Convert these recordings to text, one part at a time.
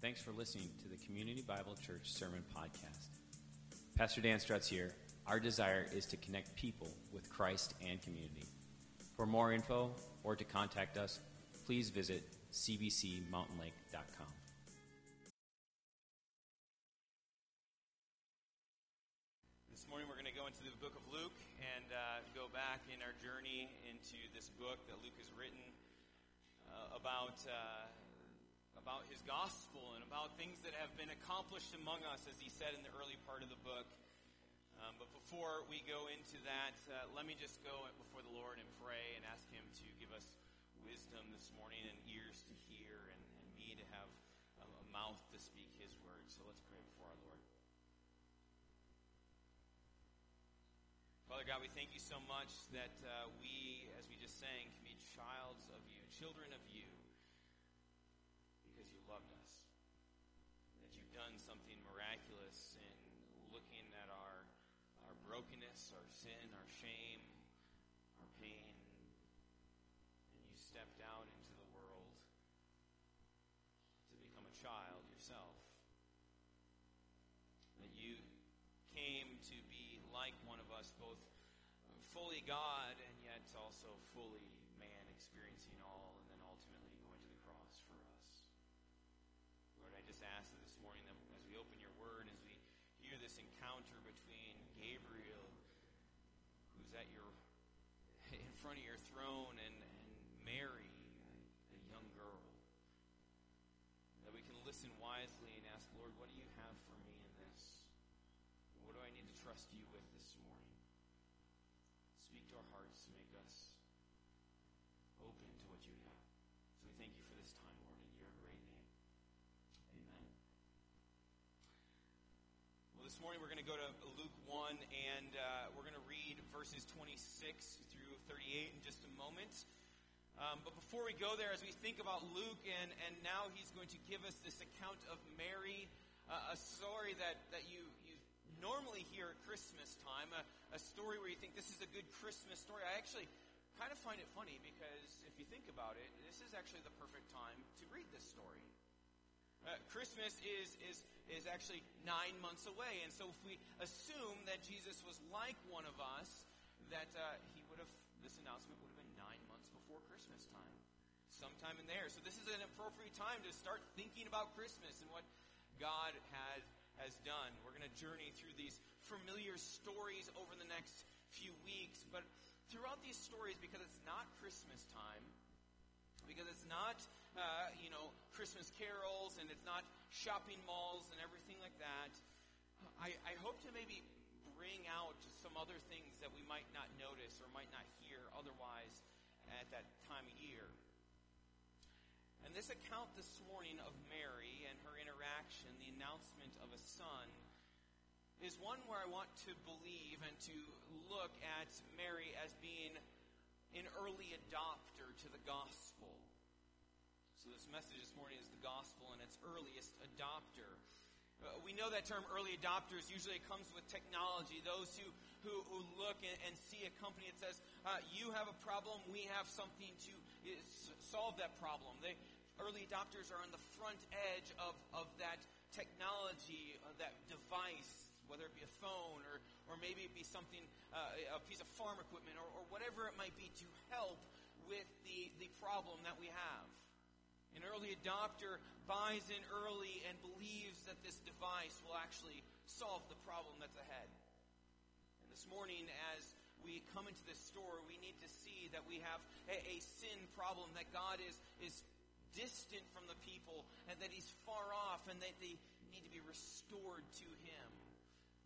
Thanks for listening to the Community Bible Church Sermon Podcast. Pastor Dan Strutz here. Our desire is to connect people with Christ and community. For more info or to contact us, please visit cbcmountainlake.com. This morning we're going to go into the book of Luke and uh, go back in our journey into this book that Luke has written uh, about uh, about his gospel and about things that have been accomplished among us, as he said in the early part of the book. Um, but before we go into that, uh, let me just go before the Lord and pray and ask Him to give us wisdom this morning and ears to hear and, and me to have um, a mouth to speak His word. So let's pray before our Lord. Father God, we thank you so much that uh, we, as we just sang, can be childs of you, children of you loved us. That you've done something miraculous in looking at our, our brokenness, our sin, our shame, our pain, and you stepped out into the world to become a child yourself. That you came to be like one of us, both fully God and yet also fully man, experiencing all just ask this morning that as we open your word, as we hear this encounter between Gabriel, who's at your in front of your throne, and, and Mary, a young girl, that we can listen wisely and ask, Lord, what do you have for me in this? What do I need to trust you with this morning? Speak to our hearts, make us open to what you have. So we thank you for this time, Lord, in your great name. Amen. Well, this morning we're going to go to Luke 1, and uh, we're going to read verses 26 through 38 in just a moment. Um, but before we go there, as we think about Luke, and, and now he's going to give us this account of Mary, uh, a story that, that you, you normally hear at Christmas time, a, a story where you think this is a good Christmas story. I actually kind of find it funny because if you think about it, this is actually the perfect time to read this story. Uh, Christmas is, is, is actually nine months away, and so if we assume that Jesus was like one of us, that uh, he would have, this announcement would have been nine months before Christmas time, sometime in there. So this is an appropriate time to start thinking about Christmas and what God had has done. We're going to journey through these familiar stories over the next few weeks, but throughout these stories, because it's not Christmas time, because it's not, uh, you know, Christmas carols and it's not shopping malls and everything like that, I, I hope to maybe bring out some other things that we might not notice or might not hear otherwise at that time of year. And this account this morning of Mary and her interaction, the announcement of a son, is one where I want to believe and to look at Mary as being an early adopter to the gospel. This message this morning is the gospel and its earliest adopter. Uh, we know that term early adopters usually comes with technology. Those who, who, who look and, and, see a company that says, uh, You have a problem, we have something to is, solve that problem. They, early adopters are on the front edge of, of that technology, uh, that device, whether it be a phone or, or maybe it be something, uh, a piece of farm equipment or, or whatever it might be to help with the, the problem that we have. An early adopter buys in early and believes that this device will actually solve the problem that's ahead. And this morning, as we come into this store, we need to see that we have a, a sin problem, that God is, is distant from the people, and that He's far off, and that they need to be restored to Him.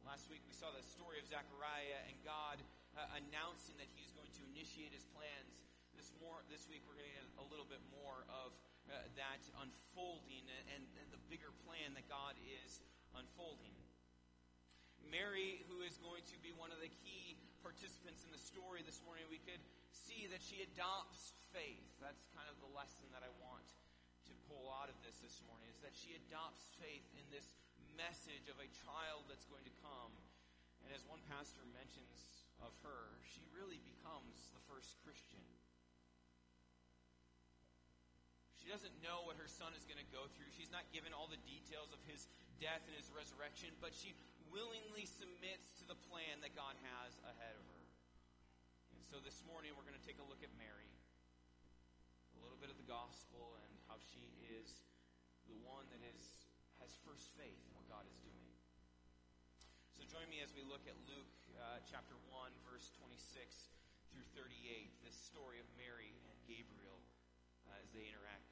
Last week we saw the story of Zechariah and God uh, announcing that He's going to initiate His plans. This more this week we're going to get a little bit more of uh, that unfolding and, and, and the bigger plan that God is unfolding. Mary, who is going to be one of the key participants in the story this morning, we could see that she adopts faith. That's kind of the lesson that I want to pull out of this this morning, is that she adopts faith in this message of a child that's going to come. And as one pastor mentions of her, she really becomes the first Christian. She doesn't know what her son is going to go through. She's not given all the details of his death and his resurrection, but she willingly submits to the plan that God has ahead of her. And so this morning we're going to take a look at Mary, a little bit of the gospel, and how she is the one that is, has first faith in what God is doing. So join me as we look at Luke uh, chapter 1, verse 26 through 38, this story of Mary and Gabriel uh, as they interact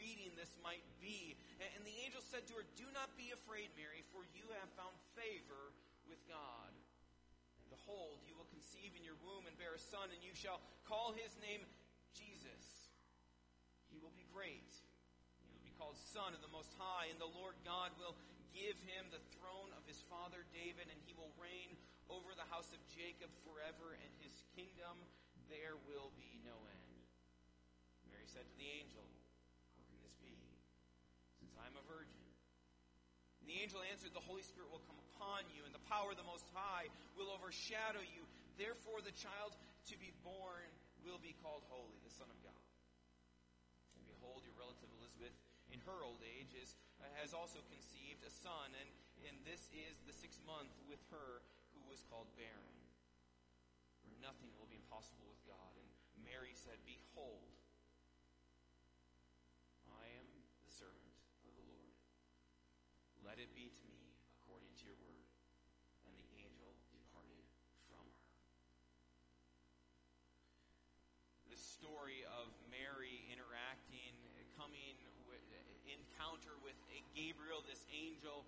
greeting this might be. And the angel said to her, Do not be afraid, Mary, for you have found favor with God. And behold, you will conceive in your womb and bear a son, and you shall call his name Jesus. He will be great. He will be called Son of the Most High, and the Lord God will give him the throne of his father David, and he will reign over the house of Jacob forever, and his kingdom there will be no end. Mary said to the angel, I'm a virgin. And the angel answered, The Holy Spirit will come upon you, and the power of the Most High will overshadow you. Therefore, the child to be born will be called Holy, the Son of God. And behold, your relative Elizabeth, in her old age, is, uh, has also conceived a son, and, and this is the sixth month with her who was called barren. For nothing will be impossible with God. And Mary said, Behold, Let it be to me according to your word. And the angel departed from her. The story of Mary interacting, coming, with, encounter with Gabriel, this angel.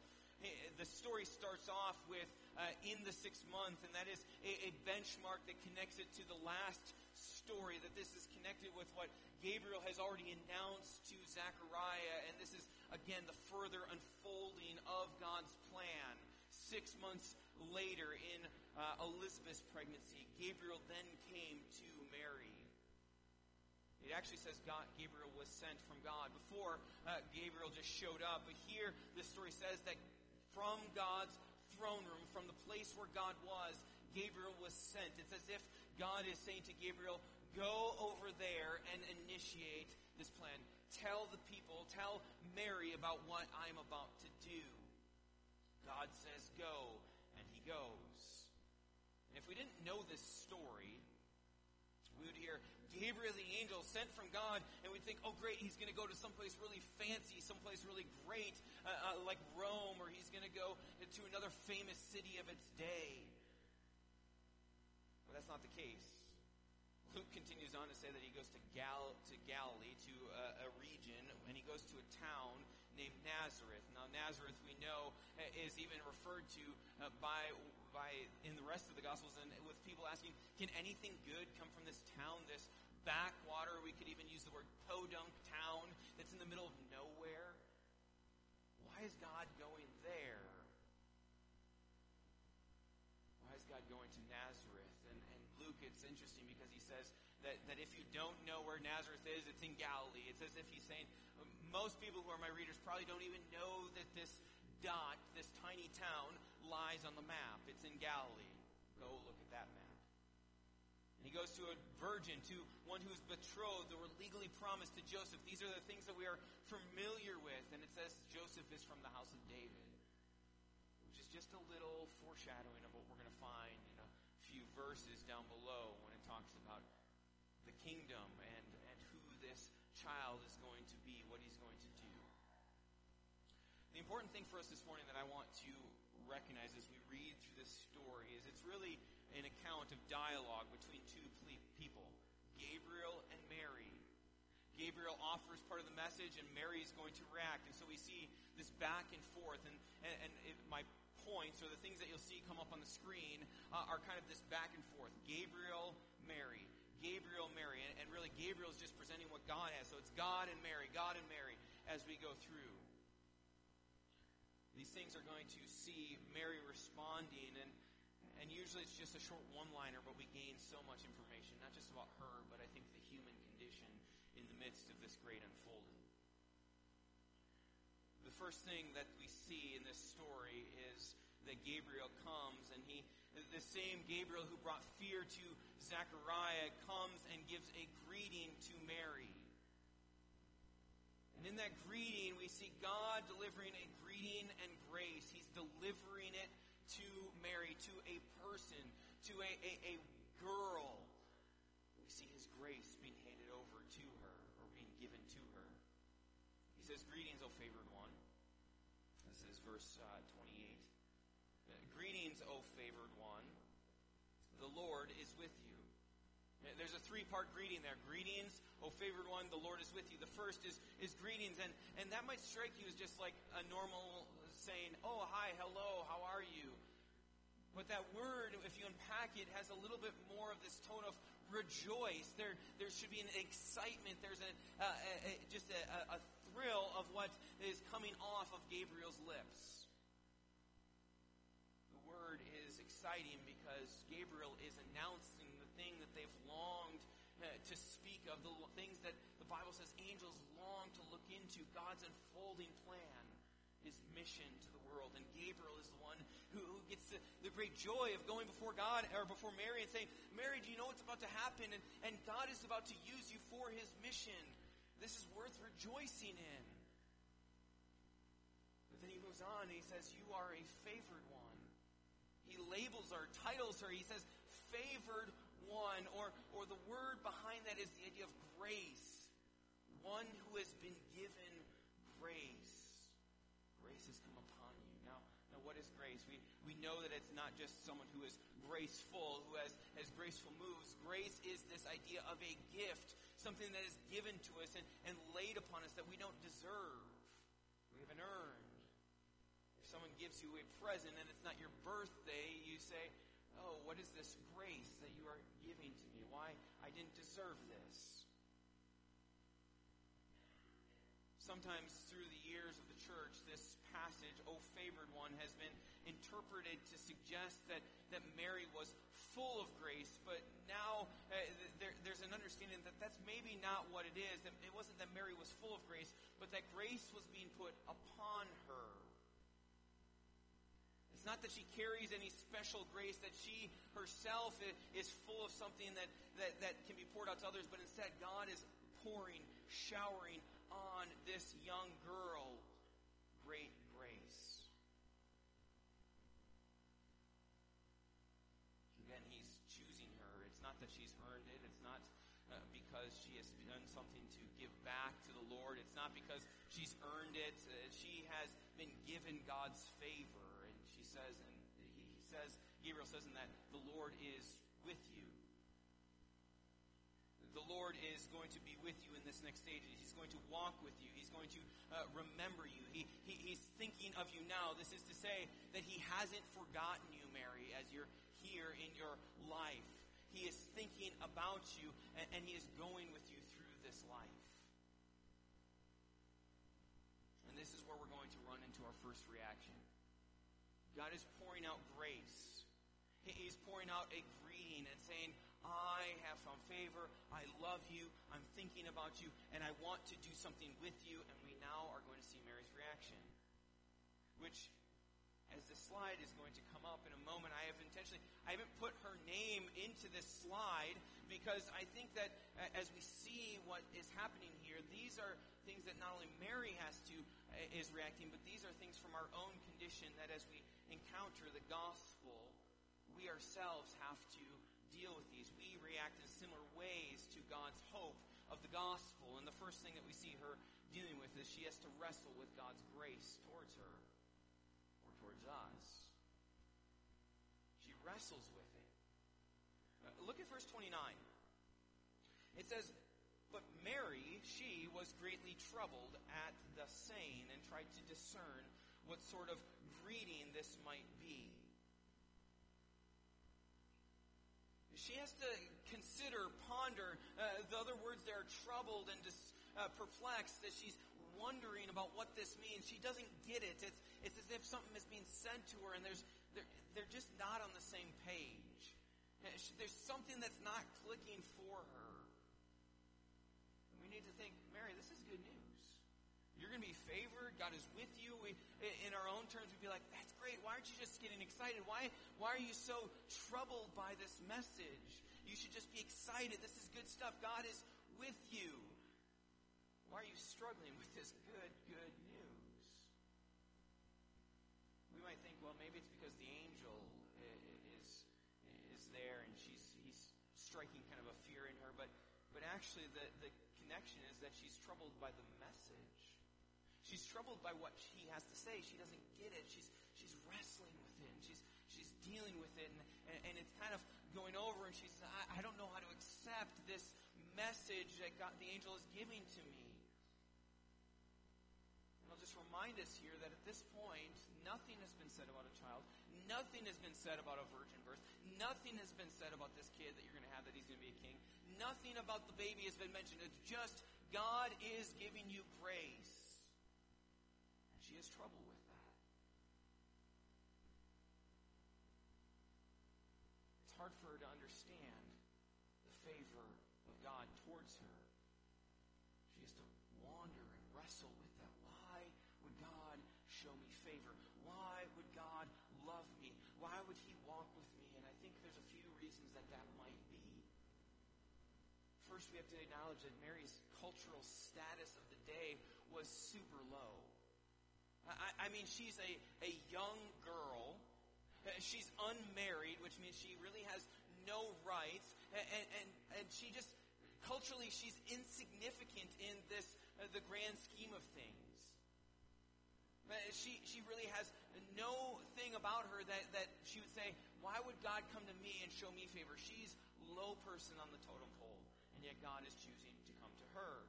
The story starts off with uh, in the sixth month, and that is a, a benchmark that connects it to the last story, that this is connected with what Gabriel has already announced to Zechariah, and this is again, the further unfolding of God's plan. Six months later, in uh, Elizabeth's pregnancy, Gabriel then came to Mary. It actually says God, Gabriel was sent from God. Before, uh, Gabriel just showed up. But here, this story says that from God's throne room, from the place where God was, Gabriel was sent. It's as if God is saying to Gabriel, Go over there and initiate this plan tell the people, tell Mary about what I'm about to do. God says go, and he goes. And if we didn't know this story, we would hear Gabriel the angel sent from God, and we'd think, oh, great, he's going to go to someplace really fancy, someplace really great, uh, uh, like Rome, or he's going to go to another famous city of its day. That's not the case. Luke continues on to say that he goes to, Gal- to Galilee, to a, a region, and he goes to a town named Nazareth. Now, Nazareth, we know, is even referred to uh, by by in the rest of the Gospels, and with people asking, "Can anything good come from this town? This backwater? We could even use the word podunk town that's in the middle of nowhere. Why is God going there? It's interesting because he says that, that if you don't know where Nazareth is, it's in Galilee. It's as if he's saying, most people who are my readers probably don't even know that this dot, this tiny town, lies on the map. It's in Galilee. Go look at that map. And he goes to a virgin, to one who's betrothed or legally promised to Joseph. These are the things that we are familiar with. And it says Joseph is from the house of David, which is just a little foreshadowing of what we're going to find few verses down below when it talks about the kingdom and, and who this child is going to be, what he's going to do. The important thing for us this morning that I want to recognize as we read through this story is it's really an account of dialogue between two people, Gabriel and Mary. Gabriel offers part of the message, and Mary is going to react. And so we see this back and forth. And, and, and it, my points, or the things that you'll see come up on the screen, uh, are kind of this back and forth. Gabriel Mary. Gabriel, Mary. And, and really, Gabriel is just presenting what God has. So it's God and Mary, God and Mary. as we go through. These things are going to see Mary responding, and, and usually it's just a short one liner, but we gain so much information, not just about her, but I think the human condition in the midst of this great unfolding. The first thing that we see in this story is that Gabriel comes, and he, the same Gabriel who brought fear to Zechariah, comes and gives a greeting to Mary. And in that greeting, we see God delivering a greeting and grace. He's delivering it to Mary, to a person, to a, a, a girl. Verse uh, 28. Uh, Greetings, O favored one. The Lord is with you. There's a three part greeting there. Greetings, O favored one, the Lord is with you. The first is, is greetings, and, and that might strike you as just like a normal saying, Oh, hi, hello, how are you? But that word, if you unpack it, has a little bit more of this tone of rejoice. There, there should be an excitement. There's a, a, a just a, a thrill of what is coming off of Gabriel's lips. The word is exciting because Gabriel is announcing the thing that they've longed uh, to speak of, the things that the Bible says angels long to look into, God's unfolding plan, his mission to the world. And Gabriel is the one who, who gets the, the, great joy of going before God or before Mary and saying, Mary, do you know what's about to happen? And, and God is about to use you for his mission. This is worth rejoicing in. But then he moves on and he says, You are a favored one. He labels her, titles her. He says, Favored one, or, or the word behind that is the idea of grace. One who has been given grace. Grace has come upon you. Now, now what is grace? We, we know that it's not just someone who is graceful, who has, has graceful moves. Grace is this idea of a gift, something that is given to us and, and laid upon us that we don't deserve. We haven't earned. If someone gives you a present and it's not your birthday, you say, Oh, what is this grace that you are giving to me? Why? I didn't deserve this. Sometimes through the years of the church, this passage, O favored one, has been interpreted to suggest that, that Mary was full of grace, but now uh, there, there's an understanding that that's maybe not what it is. That it wasn't that Mary was full of grace, but that grace was being put upon her. It's not that she carries any special grace, that she herself is full of something that, that, that can be poured out to others, but instead God is pouring, showering on this young girl great back to the Lord. It's not because she's earned it. Uh, she has been given God's favor And she says, and he says, Gabriel says in that, the Lord is with you. The Lord is going to be with you in this next stage. He's going to walk with you. He's going to uh, remember you. He, he, he's thinking of you now. This is to say that He hasn't forgotten you, Mary, as you're here in your life. He is thinking about you, and, and He is going with you through this life. Is where we're going to run into our first reaction. God is pouring out grace. He's pouring out a greeting and saying, I have found favor. I love you. I'm thinking about you. And I want to do something with you. And we now are going to see Mary's reaction. Which, as the slide is going to come up in a moment, I have intentionally, I haven't put her name into this slide because I think that as we see what is happening here, these are things that not only Mary has to, is reacting, but these are things from our own condition that as we encounter the gospel, we ourselves have to deal with these. We react in similar ways to God's hope of the gospel. And the first thing that we see her dealing with is she has to wrestle with God's grace towards her or towards us. She wrestles with it. Uh, look at verse 29. It says, But Mary, she was greatly troubled at the saying and tried to discern what sort of greeting this might be. She has to consider, ponder. Uh, the other words there are troubled and dis, uh, perplexed, that she's wondering about what this means. She doesn't get it. It's, it's as if something is being said to her and there's, they're, they're just not on the same page. There's something that's not clicking for her. We need to think, Mary, this is good news. You're going to be favored. God is with you. We, in our own terms, we'd be like, that's great. Why aren't you just getting excited? Why, why are you so troubled by this message? You should just be excited. This is good stuff. God is with you. Why are you struggling with this good, good news? We might think, well, maybe it's because the angel is, is there and she's, he's striking kind of a fear in her. But, but actually, the, the connection is that she's troubled by the message. She's troubled by what he has to say. She doesn't get it. She's, she's wrestling with it. She's, she's dealing with it. And, and, and it's kind of going over, and she's, I, I don't know how to accept this message that God, the angel is giving to me. And I'll just remind us here that at this point, nothing has been said about a child. Nothing has been said about a virgin birth. Nothing has been said about this kid that you're going to have, that he's going to be a king. Nothing about the baby has been mentioned. It's just God is giving you grace. And she has trouble with that. It's hard for her to understand the favor of God towards her. She has to wander and wrestle that that might be. First, we have to acknowledge that Mary's cultural status of the day was super low. I, I mean, she's a, a young girl. She's unmarried, which means she really has no rights. And, and, and she just, culturally, she's insignificant in this, uh, the grand scheme of things. She, she really has no thing about her that, that she would say, why would God come to me and show me favor? She's low person on the totem pole, and yet God is choosing to come to her.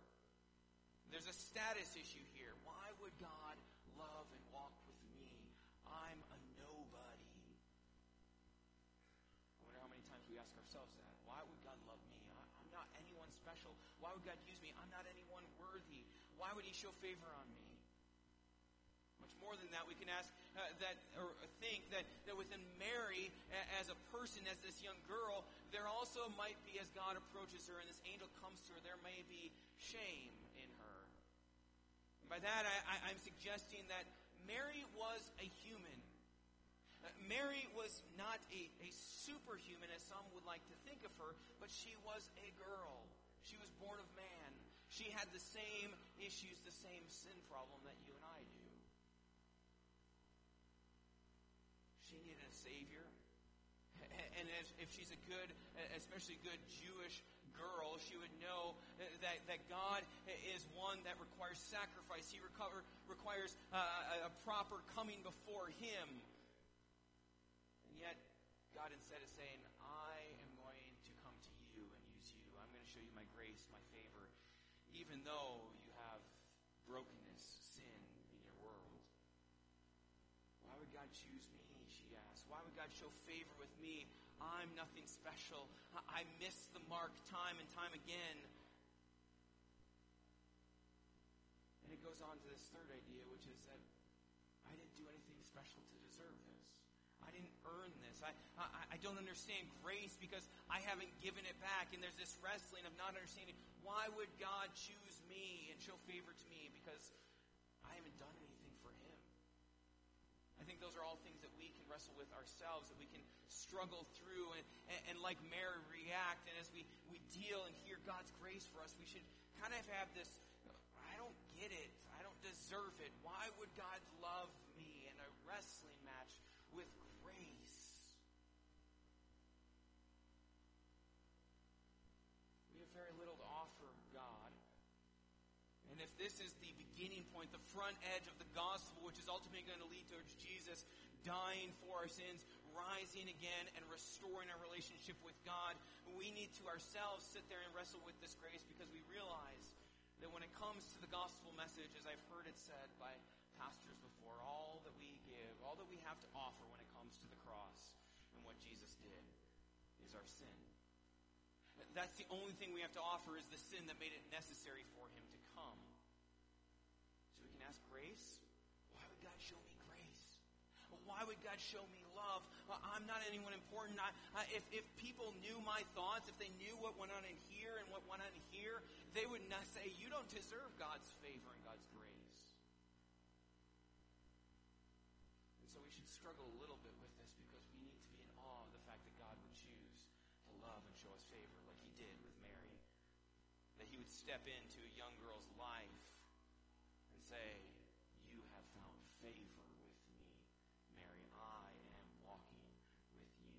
There's a status issue here. Why would God love and walk with me? I'm a nobody. I wonder how many times we ask ourselves that. Why would God love me? I'm not anyone special. Why would God use me? I'm not anyone worthy. Why would He show favor on me? More than that, we can ask uh, that or think that, that within Mary, as a person, as this young girl, there also might be, as God approaches her and this angel comes to her, there may be shame in her. And by that, I, am suggesting that Mary was a human. Uh, Mary was not a, a superhuman, as some would like to think of her, but she was a girl. She was born of man. She had the same issues, the same sin problem that you and I do. She needed a Savior. And if she's a good, especially good Jewish girl, she would know that, that God is one that requires sacrifice. He recover, requires uh, a proper coming before Him. And yet, God instead is saying, I am going to come to you and use you. I'm going to show you my grace, my favor, even though you have brokenness, sin in your world. Why would God choose me? She asked. Why would God show favor with me? I'm nothing special. I miss the mark time and time again. And it goes on to this third idea, which is that I didn't do anything special to deserve this. I didn't earn this. I, I, I don't understand grace because I haven't given it back. And there's this wrestling of not understanding why would God choose me and show favor to me because I haven't done anything. I think those are all things that we can wrestle with ourselves, that we can struggle through and, and, and like Mary react. And as we, we deal and hear God's grace for us, we should kind of have this I don't get it. I don't deserve it. Why would God love me in a wrestling match with grace? We have very little to offer God. And if this is the beginning point, the front edge of the gospel, which is ultimately going to lead towards Jesus dying for our sins, rising again, and restoring our relationship with God, we need to ourselves sit there and wrestle with this grace because we realize that when it comes to the gospel message, as I've heard it said by pastors before, all that we give, all that we have to offer when it comes to the cross and what Jesus did is our sin. That's the only thing we have to offer is the sin that made it necessary for him to come. Grace? Why would God show me grace? Why would God show me love? I'm not anyone important. I, I, if, if people knew my thoughts, if they knew what went on in here and what went on in here, they would not say, You don't deserve God's favor and God's grace. And so we should struggle a little bit with this because we need to be in awe of the fact that God would choose to love and show us favor like he did with Mary. That he would step into a young girl's life say, You have found favor with me, Mary. I am walking with you.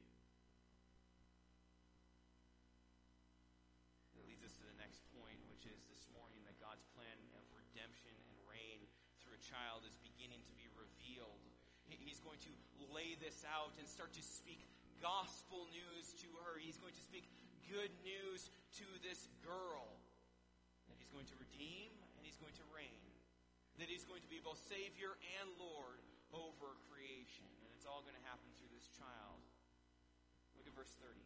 That leads us to the next point, which is this morning that God's plan of redemption and reign through a child is beginning to be revealed. He's going to lay this out and start to speak gospel news to her. He's going to speak good news to this girl. That he's going to redeem and he's going to reign. That he's going to be both Savior and Lord over creation. And it's all going to happen through this child. Look at verse 30.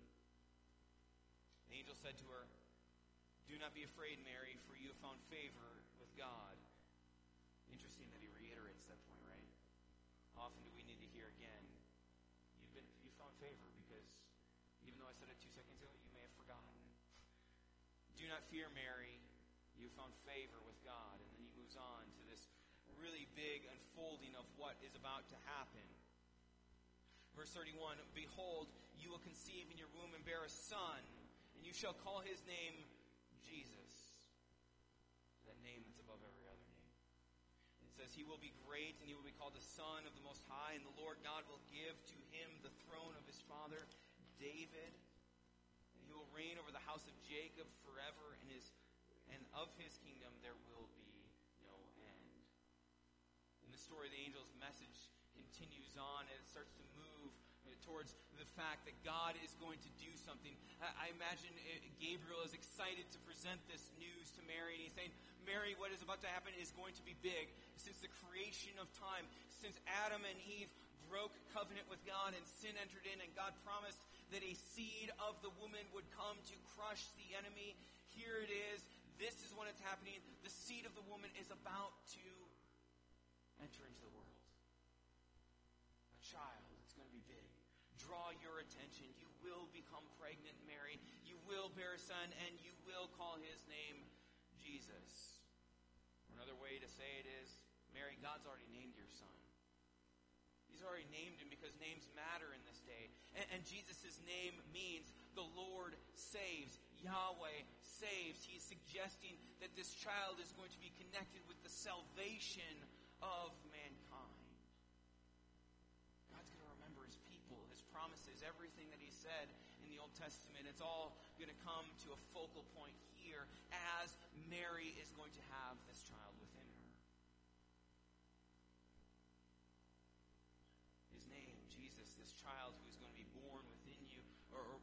The angel said to her, Do not be afraid, Mary, for you have found favor with God. Interesting that he reiterates that point, right? How often do we need to hear again? You've been you found favor because even though I said it two seconds ago, you may have forgotten. Do not fear, Mary. You have found favor with really big unfolding of what is about to happen. Verse 31 Behold, you will conceive in your womb and bear a son, and you shall call his name Jesus. That name that's above every other name. It says, He will be great, and he will be called the Son of the Most High, and the Lord God will give to him the throne of his father David, and he will reign over the house of Jacob forever, and his and of his kingdom there will be. Story, the angel's message continues on, and it starts to move towards the fact that God is going to do something. I imagine uh, Gabriel is excited to present this news to Mary, and he's saying, Mary, what is about to happen is going to be big. Since the creation of time, since Adam and Eve broke covenant with God and sin entered in, and God promised that a seed of the woman would come to crush the enemy, here it is. This is when it's happening. The seed of the woman is about to enter into the world. A child. It's going to be big. Draw your attention. You will become pregnant, Mary. You will bear a son, and you will call his name Jesus. Another way to say it is, Mary, God's already named your son. He's already named him because names matter in this day. And, and Jesus' name means the Lord saves. Yahweh saves. He's suggesting that this child is going to be connected with the salvation of mankind. God's going to remember his people, his promises, everything that he said in the Old Testament. It's all going to come to a focal point here as Mary is going to have this child within her. His name, Jesus, this child who is going to be born within you, or, or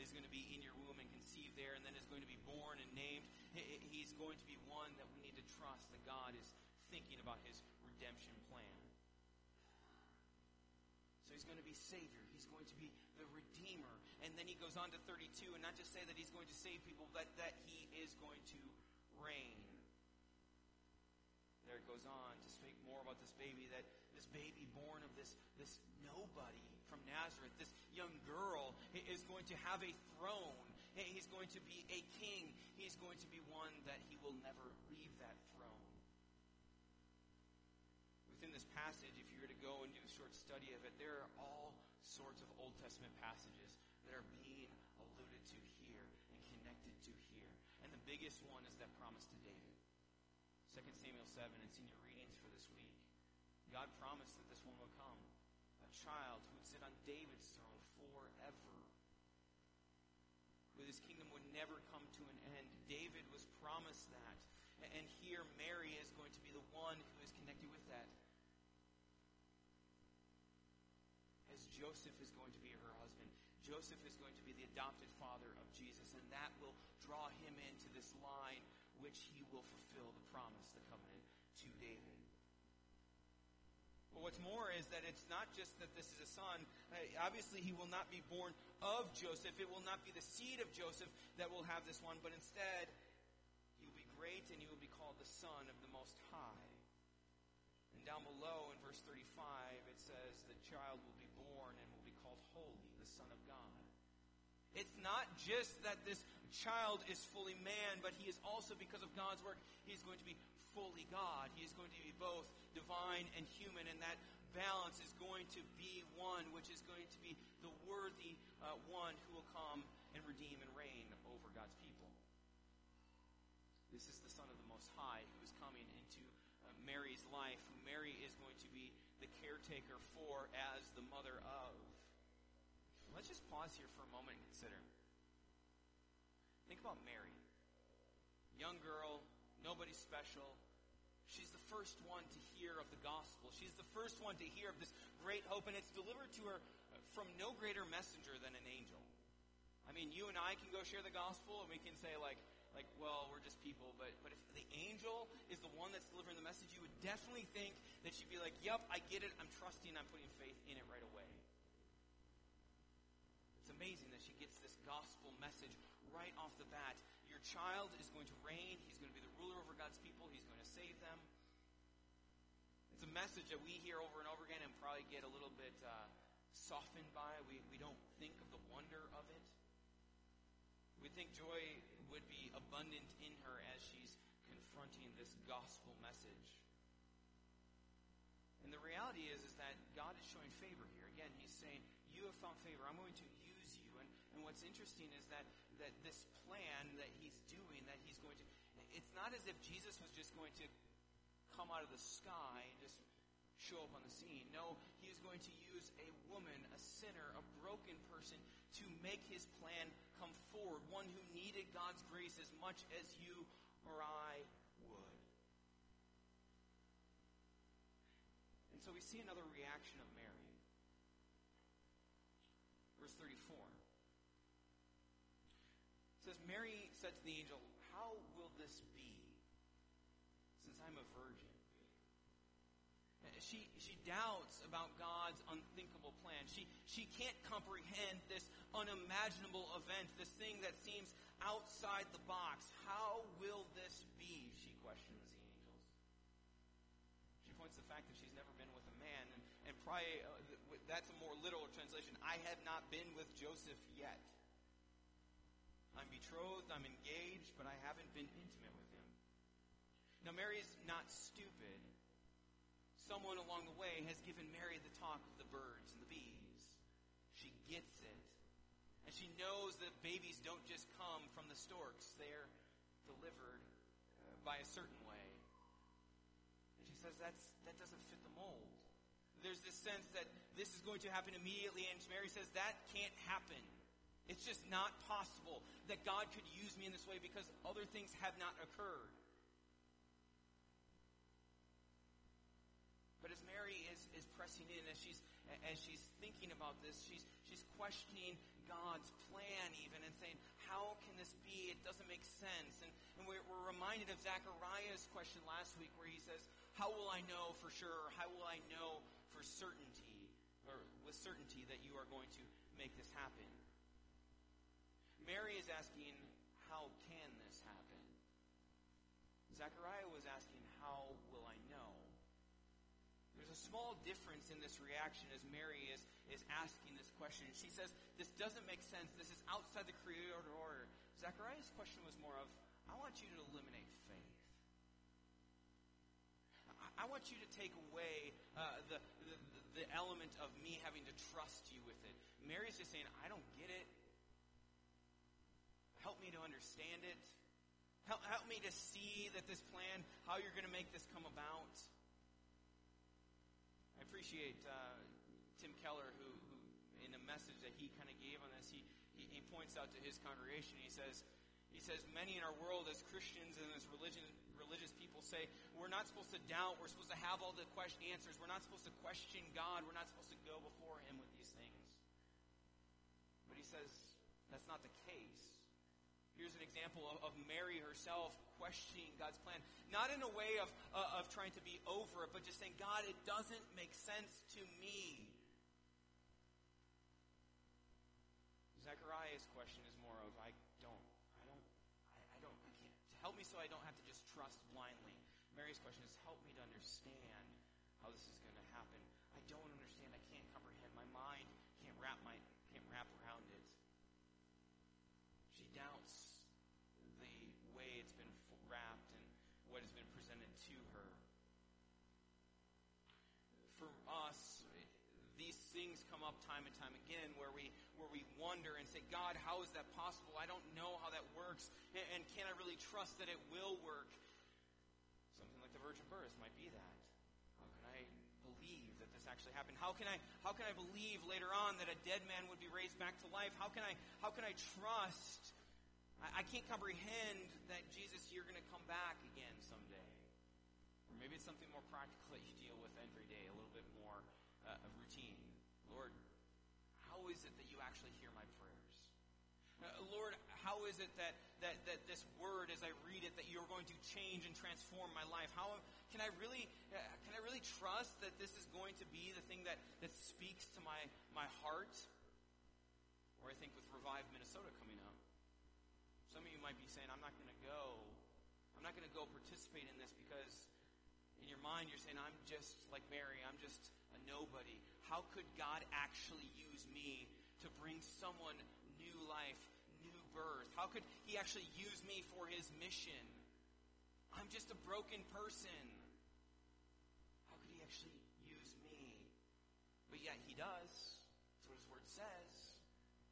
is going to be in your womb and conceived there, and then is going to be born and named. He's going to be one that we need to trust that God is thinking about his redemption plan. So he's going to be Savior. He's going to be the Redeemer. And then he goes on to 32 and not just say that he's going to save people, but that he is going to reign. There it goes on to speak more about this baby, that this baby born of this, this nobody from Nazareth, this young girl, is going to have a throne. He's going to be a king. He's going to be one that he will never leave that throne. Within this passage, if you were to go and do a short study of it, there are all sorts of Old Testament passages that are being alluded to here and connected to here. And the biggest one is that promise to David. 2 Samuel 7, it's in your readings for this week. God promised that this one would come, a child who would sit on David's throne forever. Where his kingdom would never come to an end. David was promised that. And here Mary is going to be the one who is connected with that. As Joseph is going to be her husband, Joseph is going to be the adopted father of Jesus, and that will draw him into this line which he will fulfill the promise, the covenant to David. But what's more is that it's not just that this is a son. Obviously, he will not be born of Joseph. It will not be the seed of Joseph that will have this one, but instead, he will be great and he will be called the Son of the Most High. And down below in verse 35, it says, The child will Son of God. It's not just that this child is fully man, but he is also, because of God's work, he is going to be fully God. He is going to be both divine and human, and that balance is going to be one which is going to be the worthy uh, one who will come and redeem and reign over God's people. This is the Son of the Most High who is coming into uh, Mary's life, who Mary is going to be the caretaker for as the mother of. Let's just pause here for a moment and consider. Think about Mary. Young girl, nobody special. She's the first one to hear of the gospel. She's the first one to hear of this great hope, and it's delivered to her from no greater messenger than an angel. I mean, you and I can go share the gospel, and we can say, like, like, well, we're just people, but, but if the angel is the one that's delivering the message, you would definitely think that she'd be like, yep, I get it, I'm trusting, I'm putting faith in it right away. Amazing that she gets this gospel message right off the bat. Your child is going to reign, he's going to be the ruler over God's people, he's going to save them. It's a message that we hear over and over again and probably get a little bit uh, softened by. We, we don't think of the wonder of it. We think joy would be abundant in her as she's confronting this gospel message. And the reality is, is that God is showing favor here. Again, he's saying, you have found favor. I'm going to what's interesting is that, that this plan that he's doing, that he's going to, it's not as if Jesus was just going to come out of the sky and just show up on the scene. No, he is going to use a woman, a sinner, a broken person to make his plan come forward, one who needed God's grace as much as you or I would. And so we see another reaction of Mary. Verse 34. Says, Mary said to the angel, How will this be, since I'm a virgin? She, she doubts about God's unthinkable plan. She, she can't comprehend this unimaginable event, this thing that seems outside the box. How will this be? She questions the angels. She points to the fact that she's never been with a man, and, and probably uh, that's a more literal translation. I have not been with Joseph yet. I'm betrothed, I'm engaged, but I haven't been intimate with him. Now, Mary's not stupid someone along the way has given Mary the talk of the birds and the bees. She gets it. And she knows that babies don't just come from the storks, they're delivered uh, by a certain way. And she says that's, that doesn't fit the mold. There's this sense that this is going to happen immediately, and Mary says that can't happen. It's just not possible that God could use me in this way because other things have not occurred. But as Mary is, is pressing in, as she's, as she's thinking about this, she's, she's questioning God's plan even and saying, how can this be? It doesn't make sense. And, and we're, we're reminded of Zechariah's question last week where he says, how will I know for sure? How will I know for certainty, or with certainty that you are going to make this happen? Mary is asking, how can this happen? Zechariah was asking, how will I know? There's a small difference in this reaction as Mary is, is asking this question. She says, This doesn't make sense. This is outside the created order. Zechariah's question was more of, I want you to eliminate faith. I, I want you to take away uh, the, the, the element of me having to trust you with it. Mary's just saying, I don't get it. Help me to understand it. Help, help me to see that this plan, how you're going to make this come about. I appreciate uh, Tim Keller, who, who, in a message that he kind of gave on this, he, he, he points out to his congregation, he says, he says, many in our world as Christians and as religion, religious people say, we're not supposed to doubt, we're supposed to have all the question, answers, we're not supposed to question God, we're not supposed to go before Him with these things. But he says, that's not the case. Here's an example of, of Mary herself questioning God's plan, not in a way of, uh, of trying to be over it, but just saying, God, it doesn't make sense to me. Zechariah's question is more of, I don't, I don't, I, I don't, I can't. Help me so I don't have to just trust blindly. Mary's question is, help me to understand how this is going to happen. I don't understand. I can't comprehend. My mind can't wrap my God, how is that possible? I don't know how that works, and, and can I really trust that it will work? Something like the virgin birth might be that. How can I believe that this actually happened? How can I how can I believe later on that a dead man would be raised back to life? How can I how can I trust? I, I can't comprehend that Jesus, you're going to come back again someday. Or maybe it's something more practical that you deal with every day, a little bit more uh, of routine. Lord, how is it that you actually hear my prayers? Uh, Lord, how is it that, that, that this word, as I read it, that you're going to change and transform my life? How can I really uh, can I really trust that this is going to be the thing that, that speaks to my, my heart? Or I think with Revive Minnesota coming up, some of you might be saying, I'm not going to go. I'm not going to go participate in this because in your mind you're saying, I'm just like Mary, I'm just a nobody. How could God actually use me to bring someone new life, birth? How could He actually use me for His mission? I'm just a broken person. How could He actually use me? But yet He does. That's what His Word says.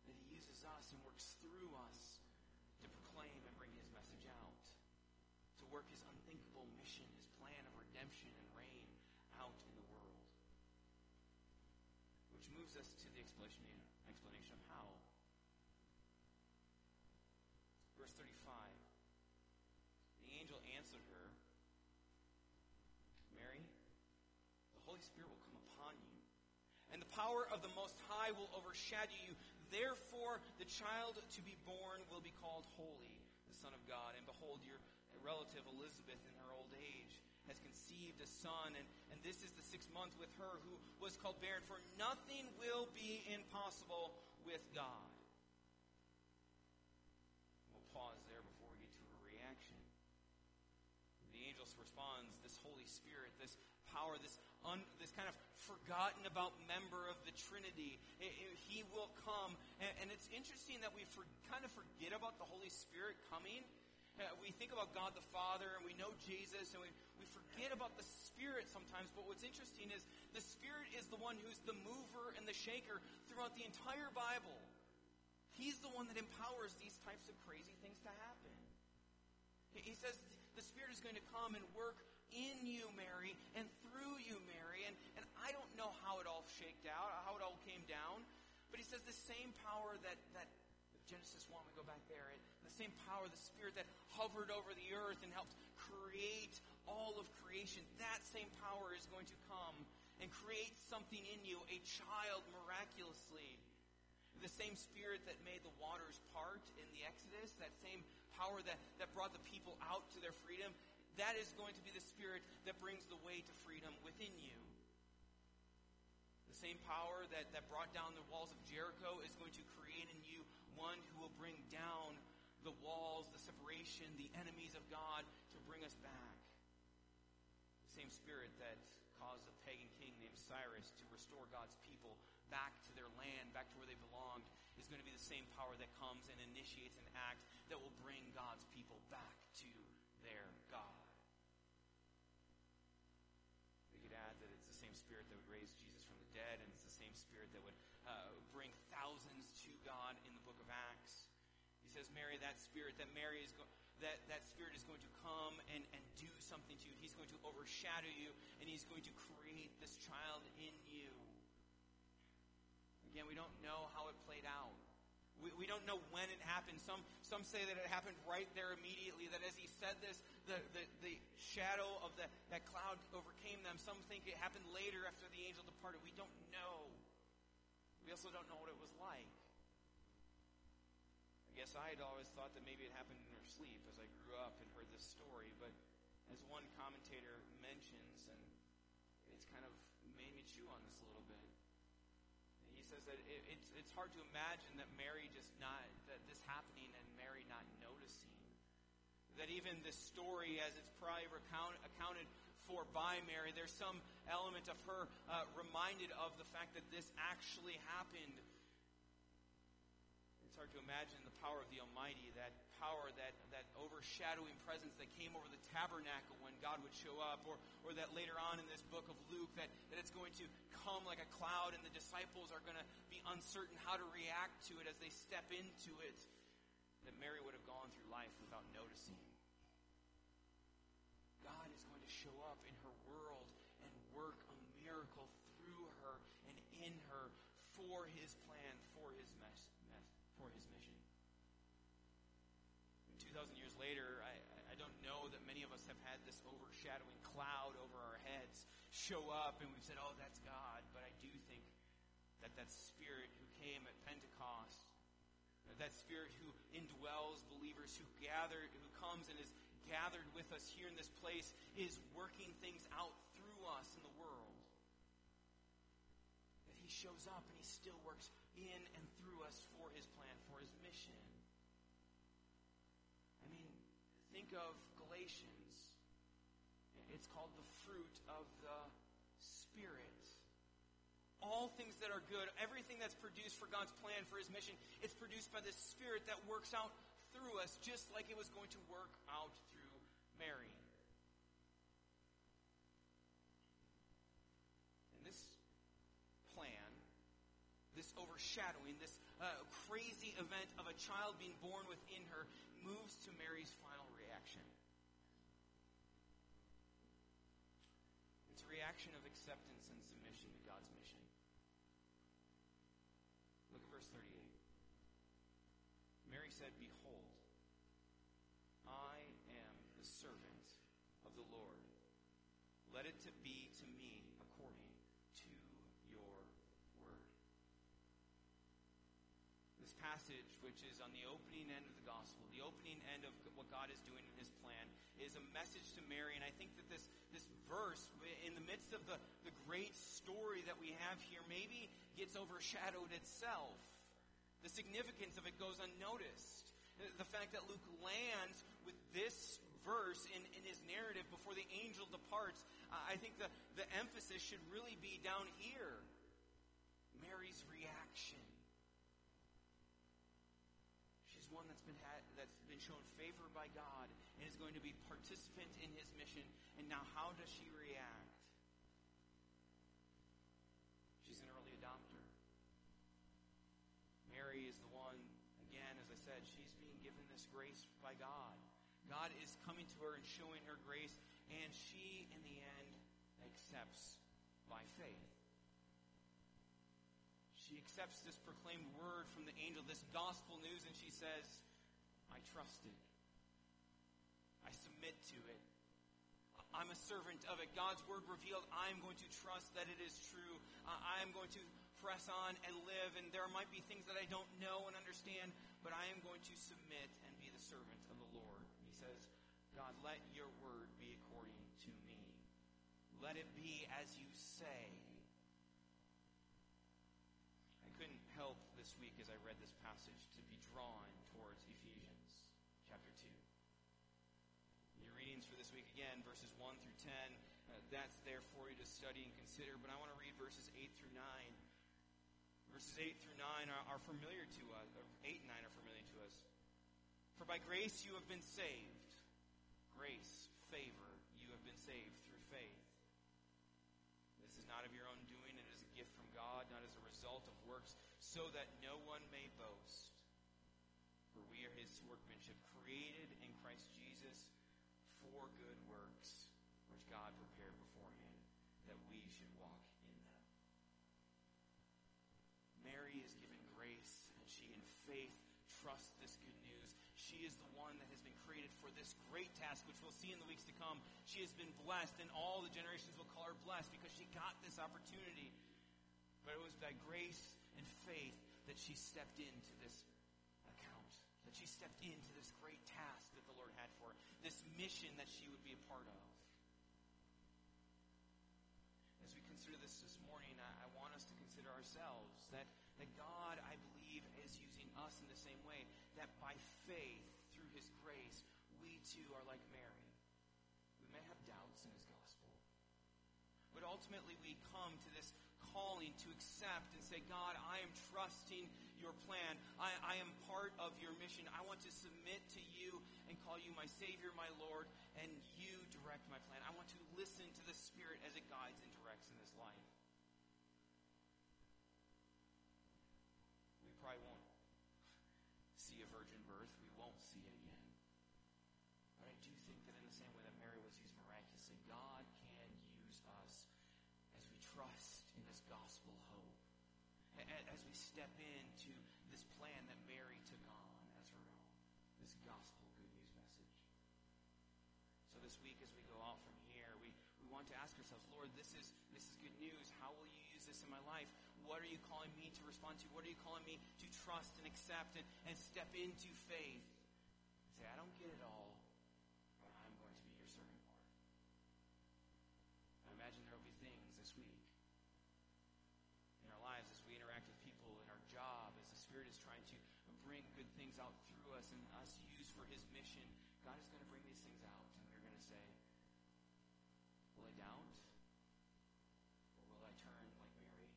That He uses us and works through us to proclaim and bring His message out. To work His unthinkable mission, His plan of redemption and reign out in the world. Which moves us to the explanation, of how. Verse 35. The angel answered her, Mary, the Holy Spirit will come upon you, and the power of the Most High will overshadow you. Therefore, the child to be born will be called Holy, the Son of God. And behold, your relative Elizabeth, in her old age, has conceived a son, and, and this is the sixth month with her who was called barren, for nothing will be impossible with God. We'll pause there before we get to a reaction. The responds, this Holy Spirit, this power, this un, this kind of forgotten about member of the Trinity, it, it, he will come. And, and, it's interesting that we for, kind of forget about the Holy Spirit coming. Uh, we think about God the Father and we know Jesus and we, we forget about the Spirit sometimes. But what's interesting is the Spirit is the one who's the mover and the shaker throughout the entire Bible. He's the one that empowers these types of crazy things to happen. He says the Spirit is going to come and work in you, Mary, and through you, Mary. And, and I don't know how it all shaked out, how it all came down. But he says the same power that, that Genesis 1, we go back there, it, the same power, the Spirit that hovered over the earth and helped create all of creation, that same power is going to come and create something in you, a child miraculously. The same Spirit that made the waters part in the Exodus, that same power that, that brought the people out to their freedom, that is going to be the Spirit that brings the way to freedom within you. The same power that, that brought down the walls of Jericho is going to create in you one who will bring down the walls, the separation, the enemies of God to bring us back. The same Spirit that caused a pagan king named Cyrus to restore God's people back to their land, back to where they belonged, is going to be the same power that comes and initiates an act that will bring God's people back to their God. We could add that it's the same spirit that would raise Jesus from the dead, and it's the same spirit that would uh, bring thousands to God in the book of Acts. He says, Mary, that spirit, that Mary is going that, that spirit is going to come and, and do something to you. He's going to overshadow you, and he's going to create this child in you. Again, we don't know how it played out. We, we don't know when it happened. Some, some say that it happened right there immediately, that as he said this, the, the, the shadow of the, that cloud overcame them. Some think it happened later after the angel departed. We don't know. We also don't know what it was like. I guess I had always thought that maybe it happened in her sleep as I grew up and heard this story, but as one commentator mentions, and it's kind of made me chew on this a little says that it, it's, it's hard to imagine that Mary just not, that this happening and Mary not noticing. That even this story, as it's probably recount, accounted for by Mary, there's some element of her uh, reminded of the fact that this actually happened. Imagine the power of the Almighty, that power, that, that overshadowing presence that came over the tabernacle when God would show up, or, or that later on in this book of Luke, that, that it's going to come like a cloud and the disciples are going to be uncertain how to react to it as they step into it, that Mary would have gone through life without noticing. God is going to show up in later, I, I don't know that many of us have had this overshadowing cloud over our heads show up and we've said, oh, that's God. But I do think that that Spirit who came at Pentecost, that Spirit who indwells believers, who gathered, who comes and is gathered with us here in this place, is working things out through us in the world. That He shows up and He still works in and through us for His plan, for His mission. I mean, think of Galatians. It's called the fruit of the Spirit. All things that are good, everything that's produced for God's plan, for His mission, it's produced by the Spirit that works out through us, just like it was going to work out through Mary. And this plan, this overshadowing, this uh, crazy event of a child being born within her, moves to Mary's final reaction. It's a reaction of acceptance and submission to God's mission. Look at verse 38. Mary said, Behold, I am the servant of the Lord. Let it to be to me according to your word. This passage, which is on the opening end of the gospel, the opening end of what God is doing in his plan, is a message to Mary. And I think that this, this verse, in the midst of the, the great story that we have here, maybe gets overshadowed itself. The significance of it goes unnoticed. The fact that Luke lands with this verse in, in his narrative before the angel departs, I think the, the emphasis should really be down here. Mary's reaction. She's one that's been had, that's been shown favor by God going to be participant in his mission. And now how does she react? She's an early adopter. Mary is the one, again, as I said, she's being given this grace by God. God is coming to her and showing her grace, and she, in the end, accepts by faith. She accepts this proclaimed word from the angel, this gospel news, and she says, I trust it. I submit to it. I'm a servant of it. God's word revealed, I'm going to trust that it is true. I'm going to press on and live, and there might be things that I don't know and understand, but I am going to submit and be the servant of the Lord. He says, God, let your word be according to me. Let it be as you say. I couldn't help this week as I read this passage week again, verses 1 through 10. Uh, that's there for you to study and consider, but I want to read verses 8 through 9. Verses 8 through 9 are, are familiar to us, 8 and 9 are familiar to us. For by grace you have been saved. Grace, favor, you have been saved through faith. This is not of your own doing, it is a gift from God, not as a result of works, so that no one may boast. For we are his workmanship, created in Christ Jesus for good works, which God prepared beforehand, that we should walk in them. Mary is given grace, and she, in faith, trusts this good news. She is the one that has been created for this great task, which we'll see in the weeks to come. She has been blessed, and all the generations will call her blessed because she got this opportunity. But it was by grace and faith that she stepped into this account, that she stepped into this great task this mission that she would be a part of. As we consider this this morning, I, I want us to consider ourselves that, that God, I believe, is using us in the same way, that by faith, through His grace, we too are like Mary. We may have doubts in His gospel. But ultimately, we come to this calling to accept and say, God, I am trusting your plan. I, I am part of your mission. I want to submit to you and call you my Savior, my Lord, and you direct my plan. I want to listen to the Spirit as it guides and directs in this life. We probably won't see a virgin birth. We won't see it again. But I do think that in the same way that Mary was used miraculously, God can use us as we trust in this gospel. As we step into this plan that Mary took on as her own, this gospel good news message. So this week as we go out from here, we, we want to ask ourselves, Lord, this is this is good news. How will you use this in my life? What are you calling me to respond to? What are you calling me to trust and accept and, and step into faith? Say, I don't get it all, His mission. God is going to bring these things out, and we're going to say, Will I doubt? Or will I turn like Mary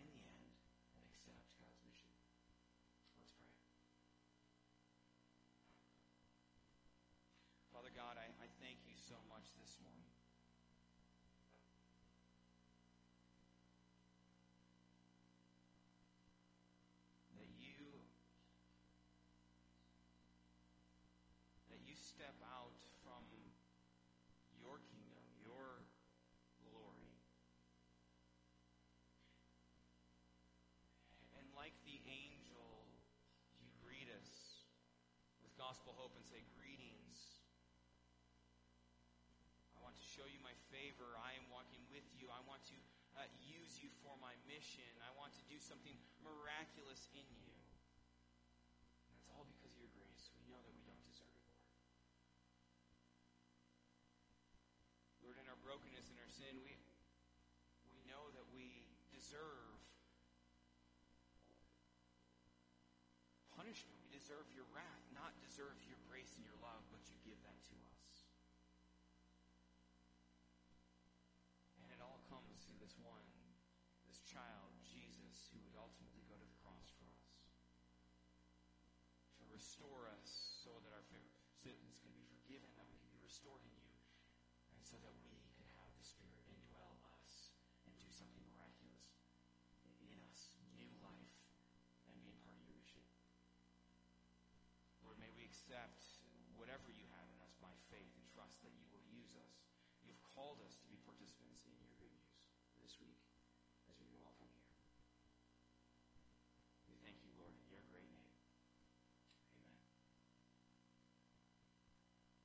in the end and accept God's mission? Let's pray. Father God, I, I thank you so much this morning. Step out from your kingdom, your glory. And like the angel, you greet us with gospel hope and say, Greetings. I want to show you my favor. I am walking with you. I want to uh, use you for my mission. I want to do something miraculous in you. And it's all because of your grace. We know that we don't deserve it, Lord. Lord, in our brokenness and our sin, we, we know that we deserve punishment. We deserve your wrath, not deserve your grace and your love, but you give that to us. And it all comes through this one, this child, Jesus, who would ultimately go to the cross for us. To restore us so that our sins can be forgiven, that we can be restored in you, and so that we can have the Spirit indwell us and do something miraculous in us, new life, and being part of your mission. Lord, may we accept whatever you have in us by faith and trust that you will use us. You've called us